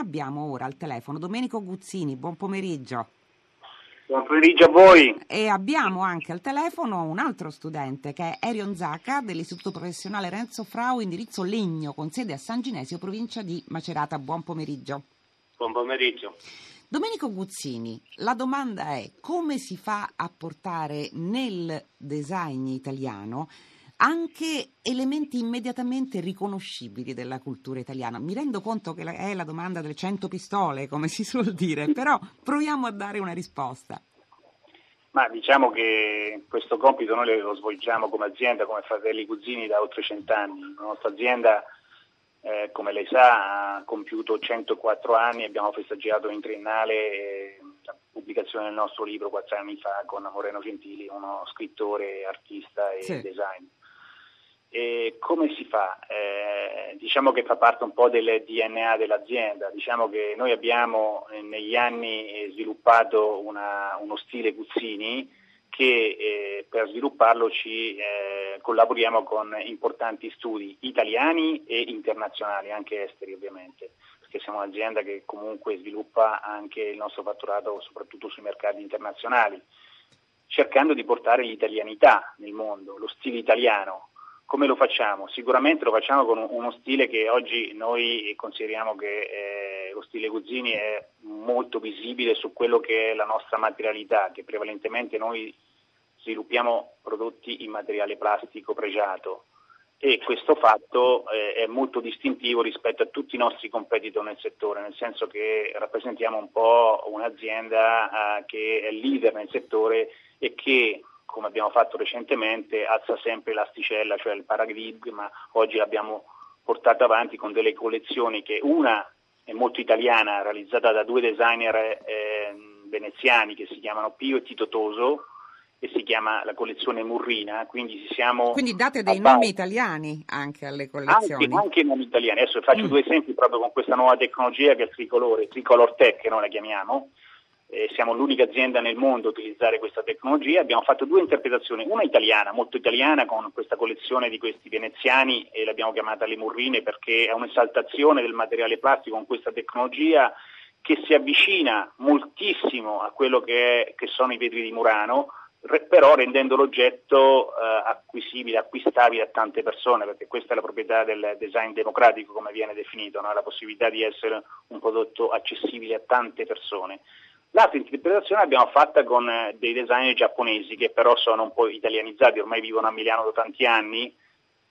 abbiamo ora al telefono Domenico Guzzini, buon pomeriggio. Buon pomeriggio a voi. E abbiamo anche al telefono un altro studente che è Erion Zacca dell'Istituto Professionale Renzo Frau, indirizzo Legno, con sede a San Ginesio, provincia di Macerata. Buon pomeriggio. Buon pomeriggio. Domenico Guzzini, la domanda è come si fa a portare nel design italiano anche elementi immediatamente riconoscibili della cultura italiana. Mi rendo conto che è la domanda delle cento pistole, come si suol dire, però proviamo a dare una risposta. Ma diciamo che questo compito noi lo svolgiamo come azienda, come fratelli Guzzini da oltre cent'anni. La nostra azienda eh, come lei sa, ha compiuto 104 anni, abbiamo festeggiato in triennale eh, la pubblicazione del nostro libro quattro anni fa con Moreno Gentili, uno scrittore, artista e sì. designer. E come si fa? Eh, diciamo che fa parte un po' del DNA dell'azienda, diciamo che noi abbiamo eh, negli anni sviluppato una, uno stile Guzzini che eh, per svilupparlo ci eh, collaboriamo con importanti studi italiani e internazionali, anche esteri ovviamente, perché siamo un'azienda che comunque sviluppa anche il nostro fatturato soprattutto sui mercati internazionali, cercando di portare l'italianità nel mondo, lo stile italiano. Come lo facciamo? Sicuramente lo facciamo con uno stile che oggi noi consideriamo che eh, lo stile Guzzini è molto visibile su quello che è la nostra materialità, che prevalentemente noi sviluppiamo prodotti in materiale plastico pregiato e questo fatto eh, è molto distintivo rispetto a tutti i nostri competitor nel settore, nel senso che rappresentiamo un po' un'azienda eh, che è leader nel settore e che come abbiamo fatto recentemente, alza sempre l'asticella, cioè il paradigma, oggi l'abbiamo portato avanti con delle collezioni che una è molto italiana, realizzata da due designer eh, veneziani che si chiamano Pio e Tito Toso, e si chiama la collezione Murrina, quindi siamo... Quindi date dei nomi italiani anche alle collezioni? Anche, anche nomi italiani, adesso faccio mm. due esempi proprio con questa nuova tecnologia che è il tricolore, tricolor tech che noi la chiamiamo, eh, siamo l'unica azienda nel mondo a utilizzare questa tecnologia, abbiamo fatto due interpretazioni, una italiana, molto italiana con questa collezione di questi veneziani e l'abbiamo chiamata le Murrine perché è un'esaltazione del materiale plastico con questa tecnologia che si avvicina moltissimo a quello che, è, che sono i vetri di Murano, però rendendo l'oggetto eh, acquisibile, acquistabile a tante persone, perché questa è la proprietà del design democratico, come viene definito, no? la possibilità di essere un prodotto accessibile a tante persone. L'altra interpretazione l'abbiamo fatta con eh, dei designer giapponesi che però sono un po' italianizzati, ormai vivono a Milano da tanti anni,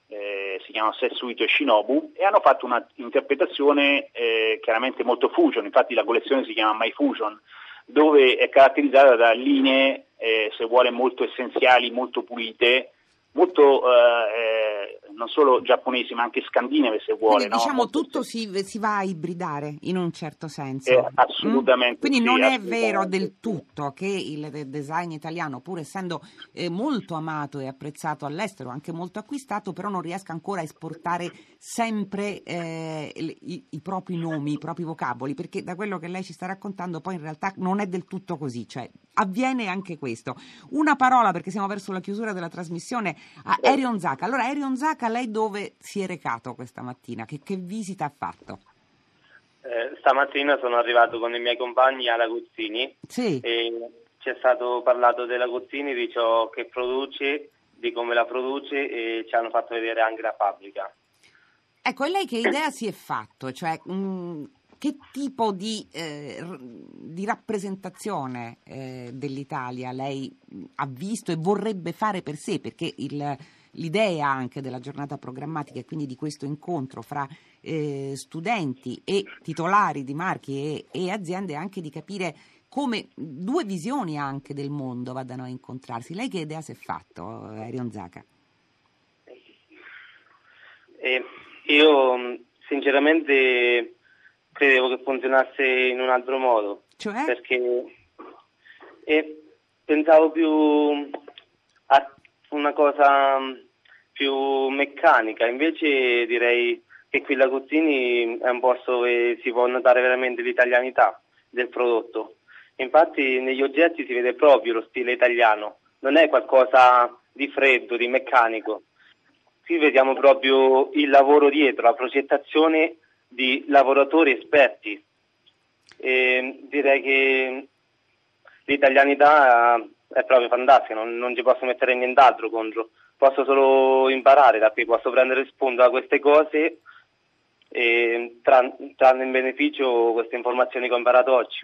eh, si chiamano Setsuito e Shinobu, e hanno fatto un'interpretazione eh, chiaramente molto fusion, infatti la collezione si chiama My Fusion, dove è caratterizzata da linee, eh, se vuole, molto essenziali, molto pulite, molto eh, non solo giapponesi ma anche scandinave se vuole. Quindi, no? diciamo tutto si, si, va a ibridare in un certo senso. Eh, assolutamente. Mm? Quindi sì, non è vero del tutto che il design italiano, pur essendo eh, molto amato e apprezzato all'estero, anche molto acquistato, però non riesca ancora a esportare sempre eh, i, i, propri nomi, i propri vocaboli, perché da quello che lei ci sta raccontando poi in realtà non è del tutto così, cioè avviene anche questo. Una parola, perché siamo verso la chiusura della trasmissione, a Erion Zaka. Allora, Erion Zaka, lei dove si è recato questa mattina? Che, che visita ha fatto? Eh, stamattina sono arrivato con i miei compagni alla Guzzini sì. e ci è stato parlato della Guzzini, di ciò che produce, di come la produce e ci hanno fatto vedere anche la fabbrica. Ecco, e lei che idea si è fatto? Cioè, mh, che tipo di, eh, di rappresentazione eh, dell'Italia lei ha visto e vorrebbe fare per sé? Perché il, l'idea anche della giornata programmatica e quindi di questo incontro fra eh, studenti e titolari di marchi e, e aziende è anche di capire come due visioni anche del mondo vadano a incontrarsi. Lei che idea si è fatto, Arion Zaka? Eh, io sinceramente credevo che funzionasse in un altro modo. Cioè? Perché eh, pensavo più a una cosa più meccanica, invece direi che qui la Guzzini è un posto dove si può notare veramente l'italianità del prodotto. Infatti negli oggetti si vede proprio lo stile italiano, non è qualcosa di freddo, di meccanico. Qui vediamo proprio il lavoro dietro, la progettazione di lavoratori esperti e direi che l'italianità è proprio fantastica, non, non ci posso mettere nient'altro contro, posso solo imparare da qui, posso prendere spunto da queste cose e trarne in beneficio queste informazioni che ho imparato oggi.